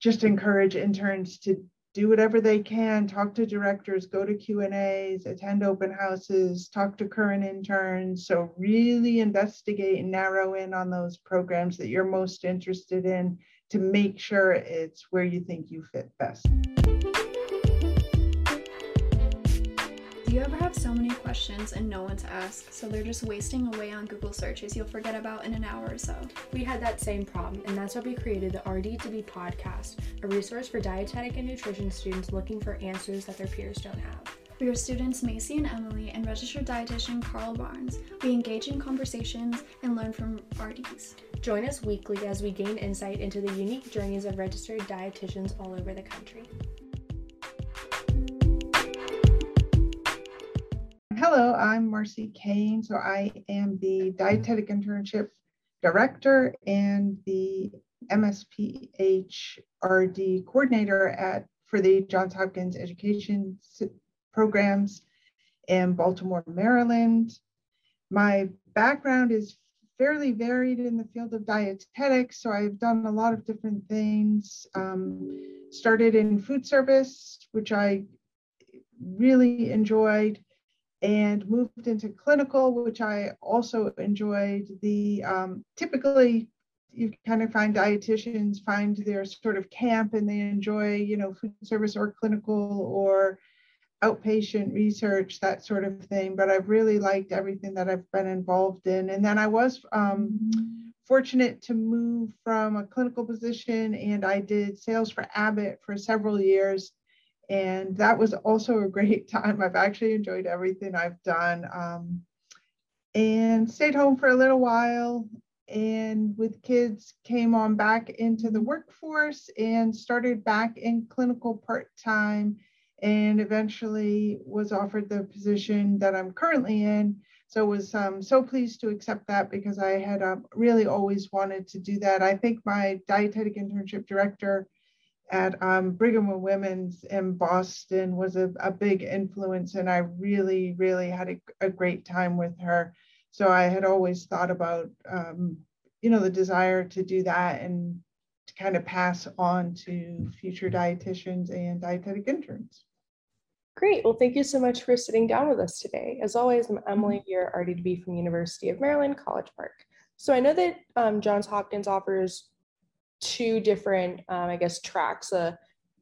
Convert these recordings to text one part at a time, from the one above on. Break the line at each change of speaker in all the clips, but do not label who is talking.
just encourage interns to do whatever they can, talk to directors, go to Q&As, attend open houses, talk to current interns. So really investigate and narrow in on those programs that you're most interested in to make sure it's where you think you fit best.
You ever have so many questions and no one to ask, so they're just wasting away on Google searches you'll forget about in an hour or so?
We had that same problem, and that's why we created the RD2B podcast, a resource for dietetic and nutrition students looking for answers that their peers don't have.
We are students Macy and Emily and registered dietitian Carl Barnes. We engage in conversations and learn from RDs.
Join us weekly as we gain insight into the unique journeys of registered dietitians all over the country.
Hello, I'm Marcy Kane. So I am the dietetic internship director and the MSPH RD coordinator at for the Johns Hopkins Education Programs in Baltimore, Maryland. My background is fairly varied in the field of dietetics, so I've done a lot of different things. Um, started in food service, which I really enjoyed and moved into clinical, which I also enjoyed. The um, typically you kind of find dietitians find their sort of camp and they enjoy, you know, food service or clinical or outpatient research, that sort of thing. But I've really liked everything that I've been involved in. And then I was um, fortunate to move from a clinical position and I did sales for Abbott for several years and that was also a great time. I've actually enjoyed everything I've done. Um, and stayed home for a little while and with kids came on back into the workforce and started back in clinical part-time and eventually was offered the position that I'm currently in. So was um, so pleased to accept that because I had uh, really always wanted to do that. I think my dietetic internship director at um, Brigham and Women's in Boston was a, a, big influence, and I really, really had a, a, great time with her. So I had always thought about, um, you know, the desire to do that and to kind of pass on to future dietitians and dietetic interns.
Great. Well, thank you so much for sitting down with us today. As always, I'm Emily here, RD2B from University of Maryland, College Park. So I know that um, Johns Hopkins offers two different, um, I guess, tracks a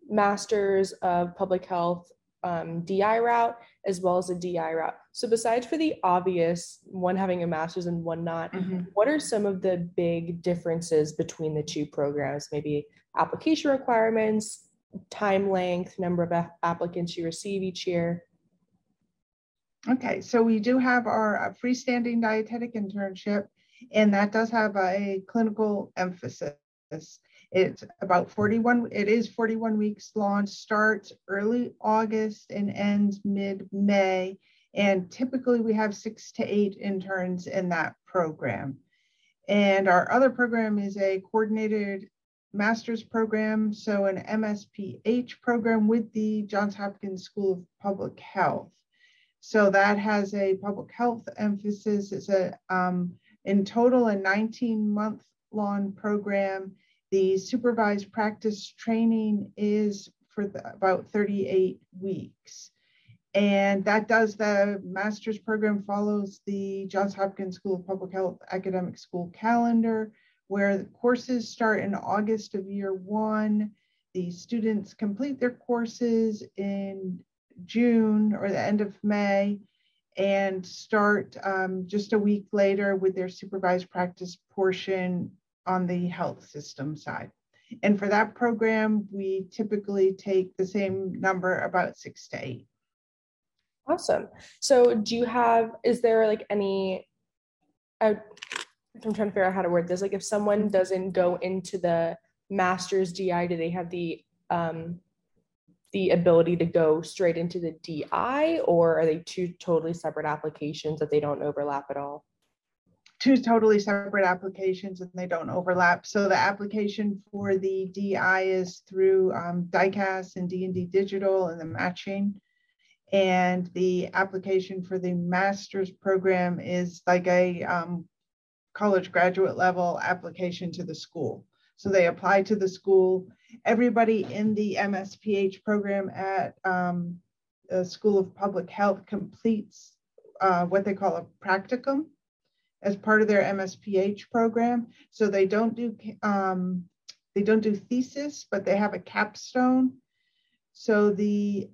master's of public health um, DI route as well as a DI route. So, besides for the obvious, one having a master's and one not, mm-hmm. what are some of the big differences between the two programs? Maybe application requirements, time length, number of applicants you receive each year?
Okay, so we do have our uh, freestanding dietetic internship, and that does have a clinical emphasis. It's about 41, it is 41 weeks long, starts early August and ends mid May. And typically we have six to eight interns in that program. And our other program is a coordinated master's program, so an MSPH program with the Johns Hopkins School of Public Health. So that has a public health emphasis. It's a um, in total a 19 month long program. The supervised practice training is for the, about 38 weeks. And that does the master's program follows the Johns Hopkins School of Public Health academic school calendar, where the courses start in August of year one. The students complete their courses in June or the end of May and start um, just a week later with their supervised practice portion on the health system side. And for that program, we typically take the same number, about six to eight.
Awesome. So, do you have, is there like any, I, I'm trying to figure out how to word this. Like, if someone doesn't go into the master's DI, do they have the, um, the ability to go straight into the DI, or are they two totally separate applications that they don't overlap at all?
Two totally separate applications and they don't overlap. So the application for the DI is through um, DICAS and D&D Digital and the matching. And the application for the master's program is like a um, college graduate level application to the school. So they apply to the school everybody in the MSPH program at um, the School of Public Health completes uh, what they call a practicum as part of their MSPH program. So they don't do um, they don't do thesis, but they have a capstone. So the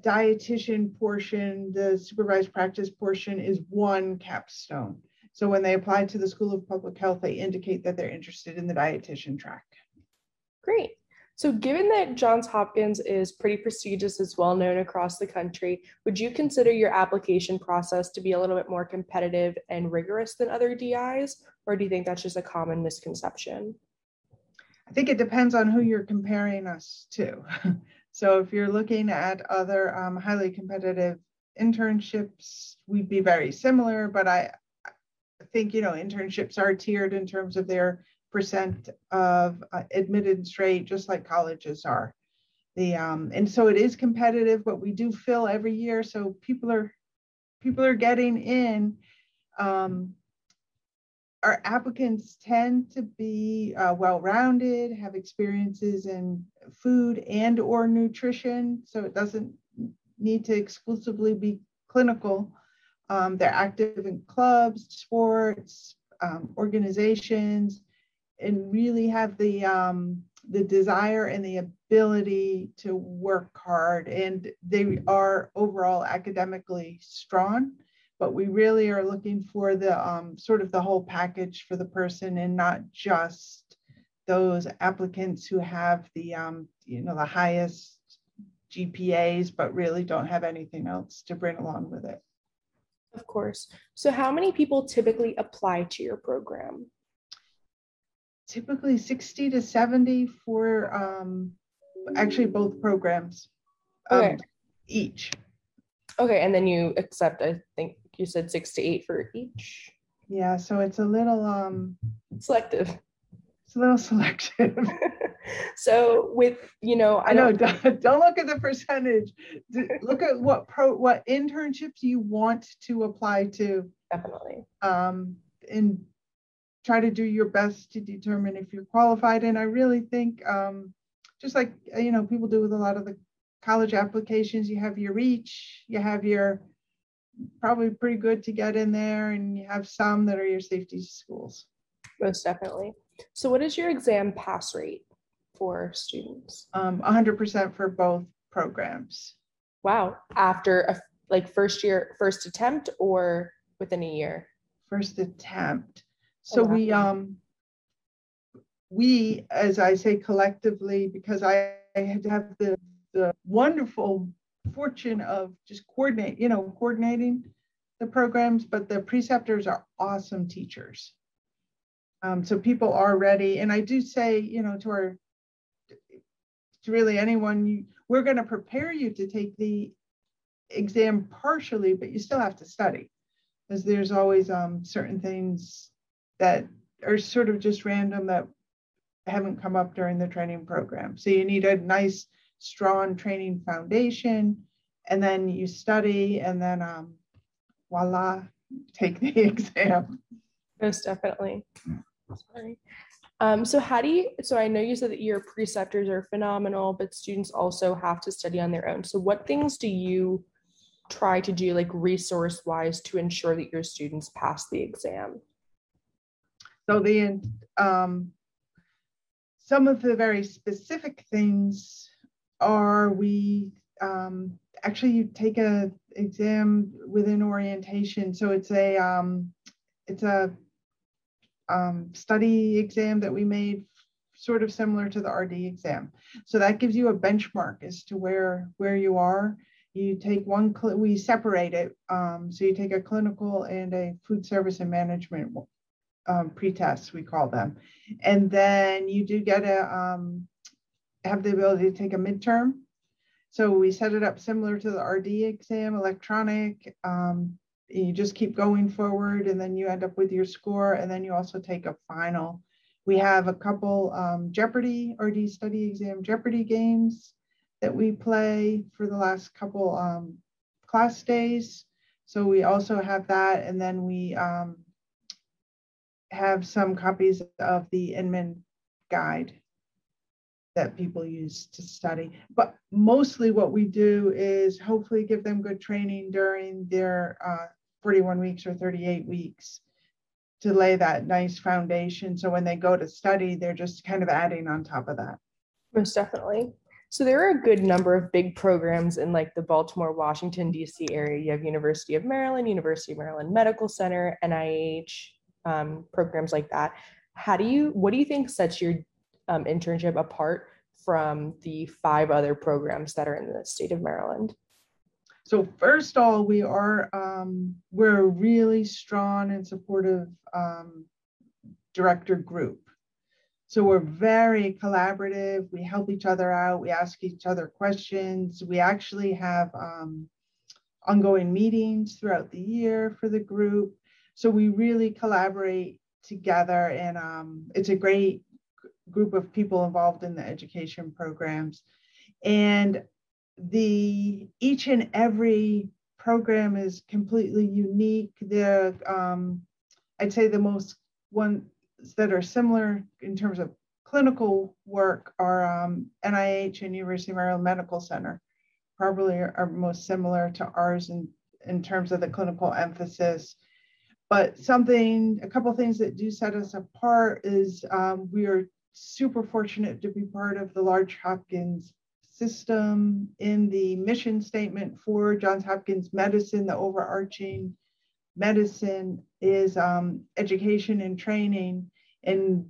dietitian portion, the supervised practice portion is one capstone. So when they apply to the School of Public Health, they indicate that they're interested in the dietitian track.
Great. So given that Johns Hopkins is pretty prestigious, it's well known across the country, would you consider your application process to be a little bit more competitive and rigorous than other DIs? Or do you think that's just a common misconception?
I think it depends on who you're comparing us to. so if you're looking at other um, highly competitive internships, we'd be very similar, but I, I think, you know, internships are tiered in terms of their percent of uh, admitted straight, just like colleges are. The um, and so it is competitive, but we do fill every year, so people are people are getting in. Um, our applicants tend to be uh, well-rounded, have experiences in food and or nutrition, so it doesn't need to exclusively be clinical. Um, they're active in clubs, sports, um, organizations, and really have the um, the desire and the ability to work hard. And they are overall academically strong, but we really are looking for the um, sort of the whole package for the person and not just those applicants who have the um, you know the highest GPAs, but really don't have anything else to bring along with it.
Of course. So, how many people typically apply to your program?
Typically 60 to 70 for um, actually both programs um, okay. each.
Okay, and then you accept, I think you said six to eight for each.
Yeah, so it's a little um
selective.
It's a little selective.
so with you know,
I, I know don't, don't, look at the percentage. look at what pro what internships you want to apply to.
Definitely.
Um, and try to do your best to determine if you're qualified. And I really think, um, just like you know, people do with a lot of the college applications, you have your reach, you have your probably pretty good to get in there, and you have some that are your safety schools.
Most definitely. So, what is your exam pass rate for students?
Um, 100% for both programs.
Wow. After a like first year, first attempt, or within a year?
First attempt. So oh, wow. we um we, as I say collectively, because I, I have the the wonderful fortune of just coordinate, you know, coordinating the programs, but the preceptors are awesome teachers. Um, so people are ready, and I do say, you know, to our to really anyone, you, we're going to prepare you to take the exam partially, but you still have to study, because there's always um, certain things that are sort of just random that haven't come up during the training program. So you need a nice, strong training foundation, and then you study, and then um, voila, take the exam.
Most definitely. Sorry. Um, so how do you, so I know you said that your preceptors are phenomenal, but students also have to study on their own. So what things do you try to do like resource wise to ensure that your students pass the exam?
So the um, some of the very specific things are we um, actually you take a exam within orientation. So it's a um, it's a um, study exam that we made sort of similar to the RD exam. So that gives you a benchmark as to where where you are. You take one, we separate it. Um, so you take a clinical and a food service and management um, pre-tests, we call them. And then you do get a, um, have the ability to take a midterm. So we set it up similar to the RD exam, electronic. Um, you just keep going forward and then you end up with your score and then you also take a final. We have a couple um, Jeopardy, RD study exam Jeopardy games that we play for the last couple um, class days. So we also have that and then we um, have some copies of the Inman guide. that people use to study. But mostly what we do is hopefully give them good training during their uh, 41 weeks or 38 weeks to lay that nice foundation. So when they go to study, they're just kind of adding on top of that.
Most definitely. So there are a good number of big programs in like the Baltimore, Washington, D.C. area. You have University of Maryland, University of Maryland Medical Center, NIH, um, programs like that. How do you, what do you think sets your um, internship apart from the five other programs that are in the state of Maryland?
So first of all, we are um, we're a really strong and supportive um, director group. So we're very collaborative. We help each other out. We ask each other questions. We actually have um, ongoing meetings throughout the year for the group. So we really collaborate together, and um, it's a great group of people involved in the education programs. And the each and every program is completely unique. The um, I'd say the most ones that are similar in terms of clinical work are um, NIH and University of Maryland Medical Center. Probably are, are most similar to ours in, in terms of the clinical emphasis. But something, a couple things that do set us apart is um, we are super fortunate to be part of the Large Hopkins system in the mission statement for Johns Hopkins Medicine, the overarching medicine is um, education and training. And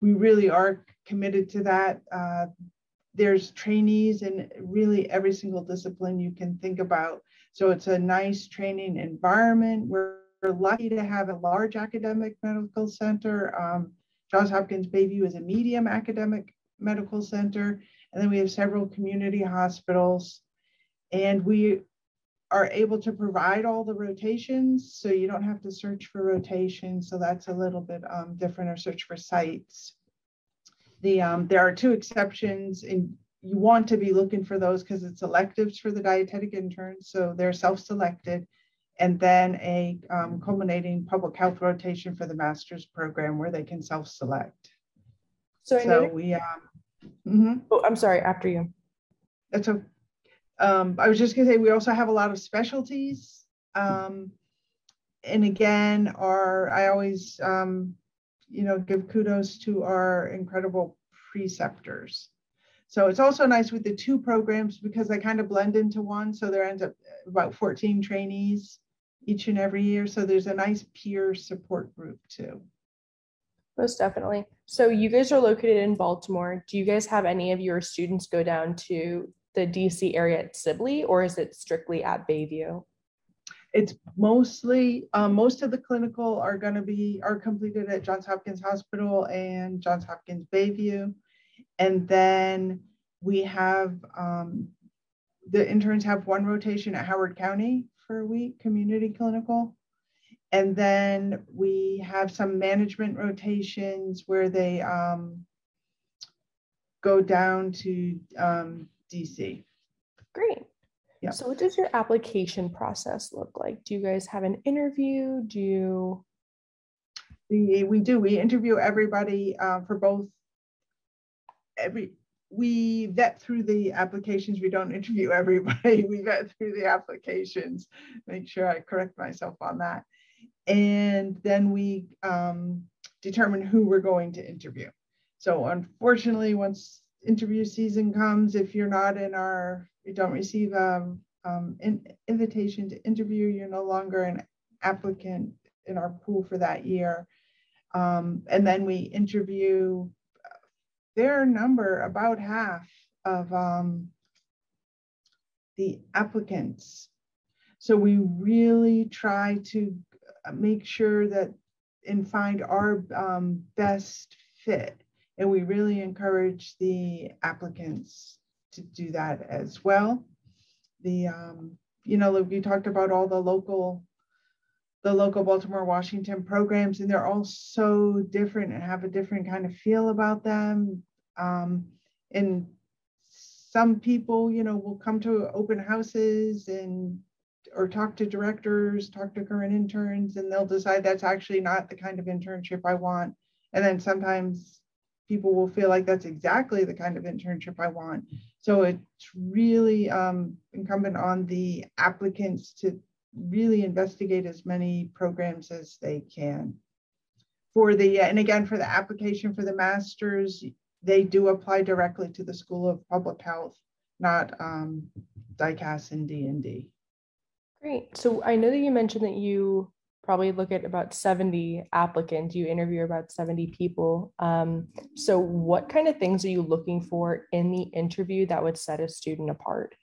we really are committed to that. Uh, there's trainees in really every single discipline you can think about. So it's a nice training environment. We're lucky to have a large academic medical center. Um, Johns Hopkins Bayview is a medium academic medical center. And then we have several community hospitals. And we are able to provide all the rotations. So you don't have to search for rotations. So that's a little bit um, different or search for sites. The, um, there are two exceptions and you want to be looking for those because it's electives for the dietetic interns. So they're self-selected and then a um, culminating public health rotation for the master's program where they can self-select.
So,
So we, um, mhm,
oh, I'm sorry, after you.
that's a, um, I was just gonna say, we also have a lot of specialties. Um, and again, our, I always, um, you know, give kudos to our incredible preceptors. So it's also nice with the two programs because they kind of blend into one. So there ends up about 14 trainees each and every year. So there's a nice peer support group too.
Most definitely. So you guys are located in Baltimore. Do you guys have any of your students go down to the DC area at Sibley or is it strictly at Bayview?
It's mostly, um, most of the clinical are going to be, are completed at Johns Hopkins Hospital and Johns Hopkins Bayview. And then we have, um, the interns have one rotation at Howard County for a week, community clinical. And then we have some management rotations where they um, go down to um, DC.
Great.
Yeah.
So what does your application process look like? Do you guys have an interview? Do you?
We, we do, we interview everybody uh, for both. Every, we vet through the applications. We don't interview everybody. We vet through the applications. Make sure I correct myself on that. And then we um, determine who we're going to interview. So unfortunately, once interview season comes, if you're not in our, you don't receive a um, in, invitation to interview, you're no longer an applicant in our pool for that year. Um, and then we interview their number, about half of um, the applicants. So we really try to make sure that and find our um, best fit. And we really encourage the applicants to do that as well. The, um, you know, we talked about all the local, the local Baltimore, Washington programs, and they're all so different and have a different kind of feel about them. Um, and some people, you know, will come to open houses and or talk to directors, talk to current interns, and they'll decide that's actually not the kind of internship I want. And then sometimes people will feel like that's exactly the kind of internship I want. So it's really um, incumbent on the applicants to really investigate as many programs as they can. For the, and again, for the application for the master's, they do apply directly to the School of Public Health, not um, DICAS and D&D.
Great. So I know that you mentioned that you probably look at about 70 applicants, you interview about 70 people. Um, so what kind of things are you looking for in the interview that would set a student apart?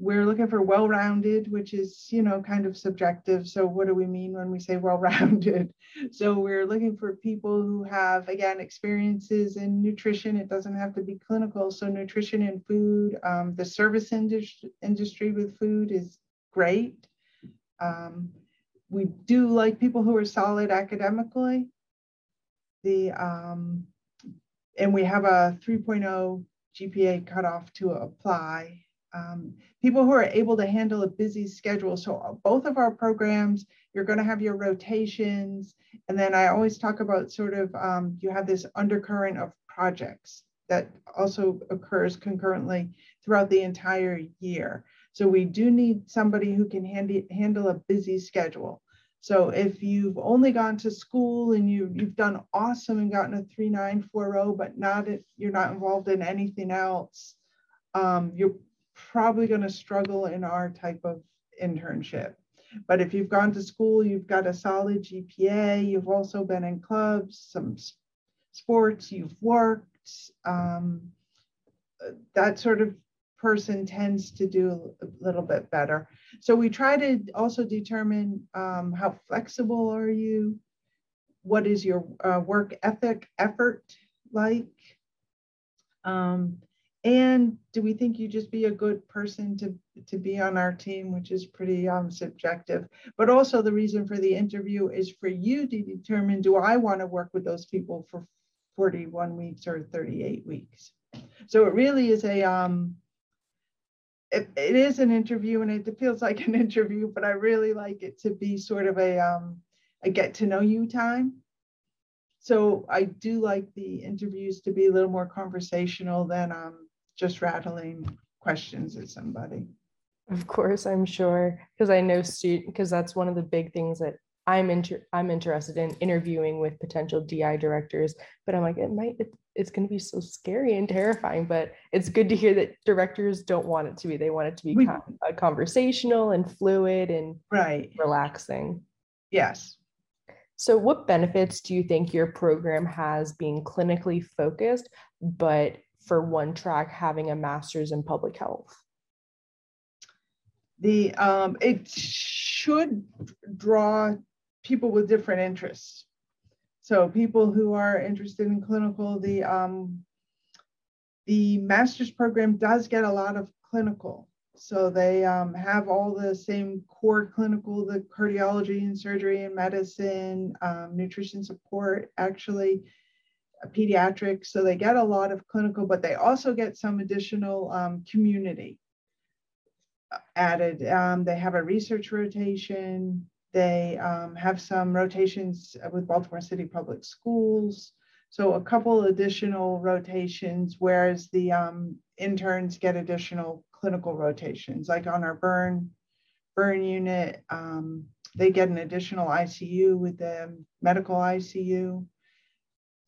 We're looking for well-rounded, which is, you know, kind of subjective. So what do we mean when we say well-rounded? So we're looking for people who have, again, experiences in nutrition. It doesn't have to be clinical. So nutrition and food, um, the service industry, with food is great. Um, we do like people who are solid academically. The um, and we have a 3.0 GPA cutoff to apply um, people who are able to handle a busy schedule. So uh, both of our programs, you're going to have your rotations. And then I always talk about sort of, um, you have this undercurrent of projects that also occurs concurrently throughout the entire year. So we do need somebody who can handy, handle a busy schedule. So if you've only gone to school and you, you've done awesome and gotten a 3940, but not if you're not involved in anything else, um, you're probably going to struggle in our type of internship. But if you've gone to school, you've got a solid GPA, you've also been in clubs, some sports, you've worked, um, that sort of person tends to do a little bit better. So we try to also determine um, how flexible are you? What is your uh, work ethic effort like? Um, and do we think you just be a good person to to be on our team which is pretty um, subjective. But also the reason for the interview is for you to determine do i want to work with those people for 41 weeks or 38 weeks? So it really is a um it, it is an interview and it feels like an interview but i really like it to be sort of a um a get to know you time. So I do like the interviews to be a little more conversational than um, just rattling questions at somebody.
Of course, I'm sure because I know student because that's one of the big things that I'm inter- I'm interested in interviewing with potential DI directors. But I'm like, it might it, it's going to be so scary and terrifying. But it's good to hear that directors don't want it to be. They want it to be we, con- uh, conversational and fluid and
right
relaxing.
Yes.
So, what benefits do you think your program has being clinically focused, but for one track having a master's in public health?
The um, it should draw people with different interests. So people who are interested in clinical, the um, the master's program does get a lot of clinical. So they um, have all the same core clinical, the cardiology and surgery and medicine, um, nutrition support, actually pediatrics. So they get a lot of clinical, but they also get some additional um, community added. Um, they have a research rotation. They um, have some rotations with Baltimore City Public Schools. So a couple additional rotations, whereas the um, interns get additional clinical rotations, like on our burn burn unit. Um, they get an additional ICU with the medical ICU.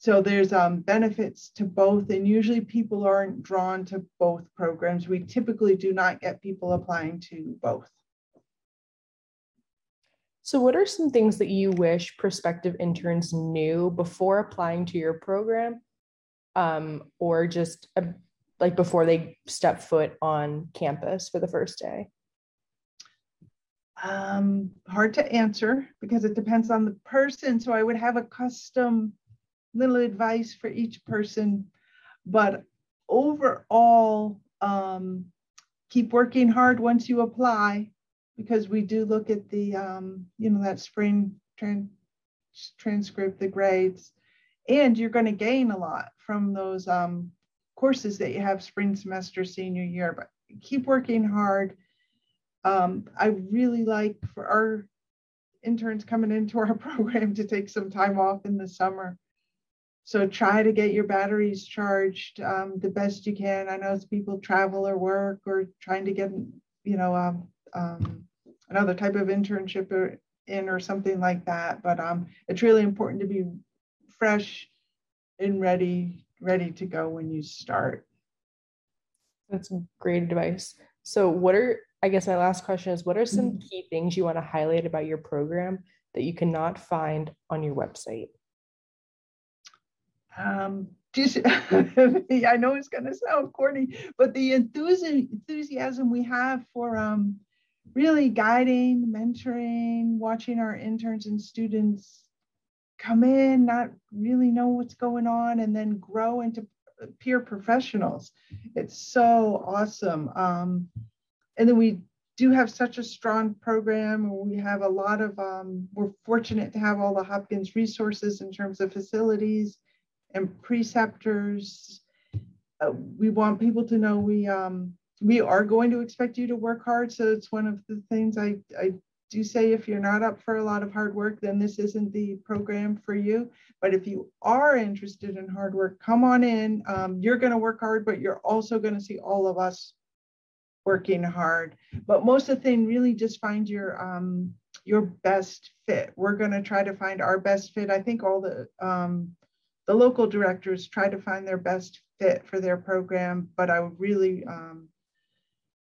So there's um, benefits to both, and usually people aren't drawn to both programs. We typically do not get people applying to both.
So, what are some things that you wish prospective interns knew before applying to your program, um, or just uh, like before they step foot on campus for the first day?
Um, hard to answer because it depends on the person. So, I would have a custom little advice for each person. But overall, um, keep working hard once you apply because we do look at the, um, you know, that spring tran- transcript, the grades, and you're going to gain a lot from those um, courses that you have spring semester, senior year. But keep working hard. Um, I really like for our interns coming into our program to take some time off in the summer so try to get your batteries charged um, the best you can. I know as people travel or work or trying to get, you know, um, um, another type of internship or in or something like that. But um, it's really important to be fresh and ready, ready to go when you start.
That's great advice. So, what are, I guess, my last question is what are some mm-hmm. key things you want to highlight about your program that you cannot find on your website?
Um, just, I know it's going to sound corny, but the enthusiasm we have for um, really guiding, mentoring, watching our interns and students come in, not really know what's going on, and then grow into peer professionals. It's so awesome. Um, and then we do have such a strong program. We have a lot of, um, we're fortunate to have all the Hopkins resources in terms of facilities and preceptors. Uh, we want people to know we um, we are going to expect you to work hard. So it's one of the things I, I do say if you're not up for a lot of hard work, then this isn't the program for you. But if you are interested in hard work, come on in. Um, you're going to work hard, but you're also going to see all of us working hard. But most of the thing, really just find your um, your best fit. We're going to try to find our best fit. I think all the um, the local directors try to find their best fit for their program, but I would really um,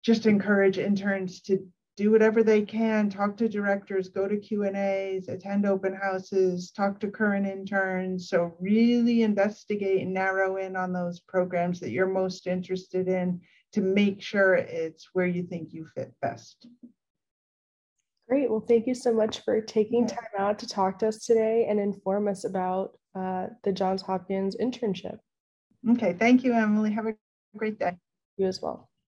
just encourage interns to do whatever they can, talk to directors, go to Q and A's, attend open houses, talk to current interns. So really investigate and narrow in on those programs that you're most interested in to make sure it's where you think you fit best.
Great. Well, thank you so much for taking time out to talk to us today and inform us about uh, the Johns Hopkins internship.
Okay. Thank you, Emily. Have a great day.
You as well.